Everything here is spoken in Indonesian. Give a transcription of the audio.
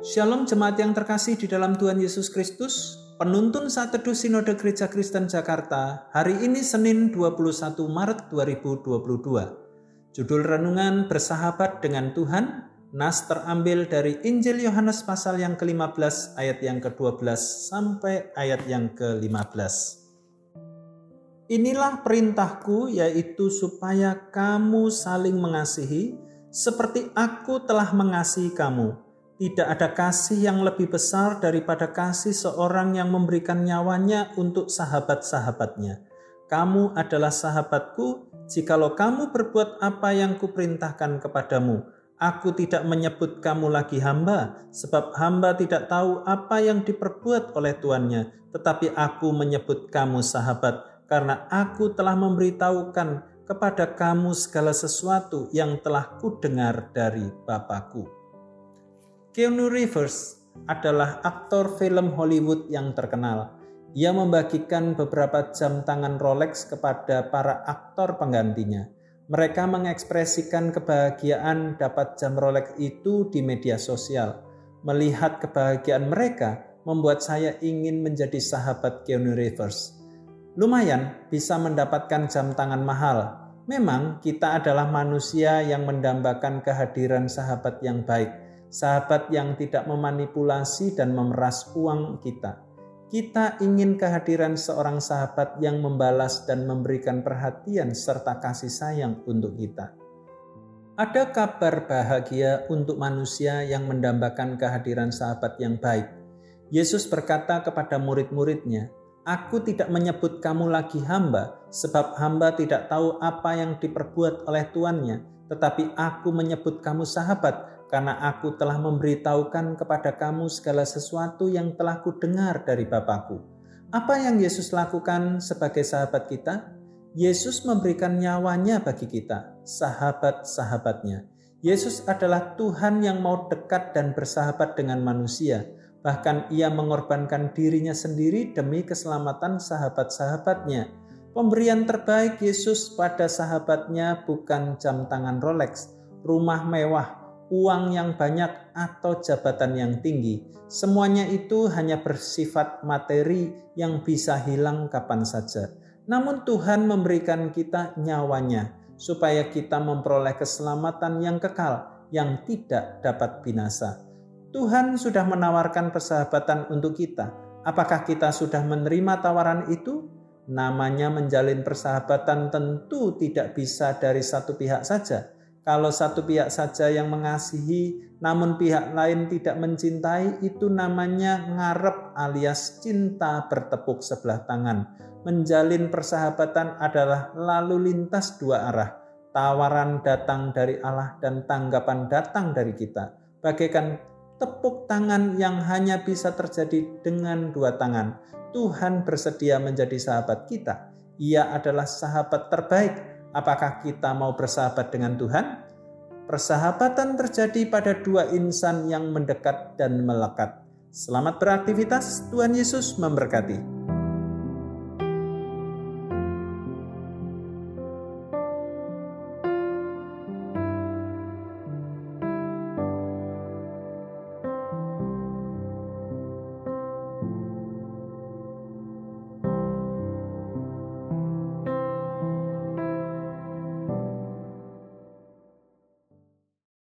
Shalom jemaat yang terkasih di dalam Tuhan Yesus Kristus. Penuntun saat teduh Sinode Gereja Kristen Jakarta hari ini Senin 21 Maret 2022. Judul renungan Bersahabat dengan Tuhan. Nas terambil dari Injil Yohanes pasal yang ke-15 ayat yang ke-12 sampai ayat yang ke-15. Inilah perintahku yaitu supaya kamu saling mengasihi seperti aku telah mengasihi kamu tidak ada kasih yang lebih besar daripada kasih seorang yang memberikan nyawanya untuk sahabat-sahabatnya. Kamu adalah sahabatku jikalau kamu berbuat apa yang kuperintahkan kepadamu. Aku tidak menyebut kamu lagi hamba, sebab hamba tidak tahu apa yang diperbuat oleh tuannya, tetapi aku menyebut kamu sahabat, karena aku telah memberitahukan kepada kamu segala sesuatu yang telah kudengar dari Bapakku. Keanu Reeves adalah aktor film Hollywood yang terkenal. Ia membagikan beberapa jam tangan Rolex kepada para aktor penggantinya. Mereka mengekspresikan kebahagiaan dapat jam Rolex itu di media sosial. Melihat kebahagiaan mereka membuat saya ingin menjadi sahabat Keanu Reeves. Lumayan bisa mendapatkan jam tangan mahal. Memang kita adalah manusia yang mendambakan kehadiran sahabat yang baik sahabat yang tidak memanipulasi dan memeras uang kita. Kita ingin kehadiran seorang sahabat yang membalas dan memberikan perhatian serta kasih sayang untuk kita. Ada kabar bahagia untuk manusia yang mendambakan kehadiran sahabat yang baik. Yesus berkata kepada murid-muridnya, Aku tidak menyebut kamu lagi hamba, sebab hamba tidak tahu apa yang diperbuat oleh tuannya, tetapi aku menyebut kamu sahabat, karena aku telah memberitahukan kepada kamu segala sesuatu yang telah kudengar dari Bapakku. Apa yang Yesus lakukan sebagai sahabat kita? Yesus memberikan nyawanya bagi kita, sahabat-sahabatnya. Yesus adalah Tuhan yang mau dekat dan bersahabat dengan manusia. Bahkan ia mengorbankan dirinya sendiri demi keselamatan sahabat-sahabatnya. Pemberian terbaik Yesus pada sahabatnya bukan jam tangan Rolex, rumah mewah, uang yang banyak, atau jabatan yang tinggi. Semuanya itu hanya bersifat materi yang bisa hilang kapan saja. Namun Tuhan memberikan kita nyawanya supaya kita memperoleh keselamatan yang kekal yang tidak dapat binasa. Tuhan sudah menawarkan persahabatan untuk kita. Apakah kita sudah menerima tawaran itu? Namanya menjalin persahabatan tentu tidak bisa dari satu pihak saja kalau satu pihak saja yang mengasihi, namun pihak lain tidak mencintai, itu namanya ngarep alias cinta bertepuk sebelah tangan. Menjalin persahabatan adalah lalu lintas dua arah. Tawaran datang dari Allah dan tanggapan datang dari kita. Bagaikan tepuk tangan yang hanya bisa terjadi dengan dua tangan. Tuhan bersedia menjadi sahabat kita. Ia adalah sahabat terbaik Apakah kita mau bersahabat dengan Tuhan? Persahabatan terjadi pada dua insan yang mendekat dan melekat. Selamat beraktivitas, Tuhan Yesus memberkati.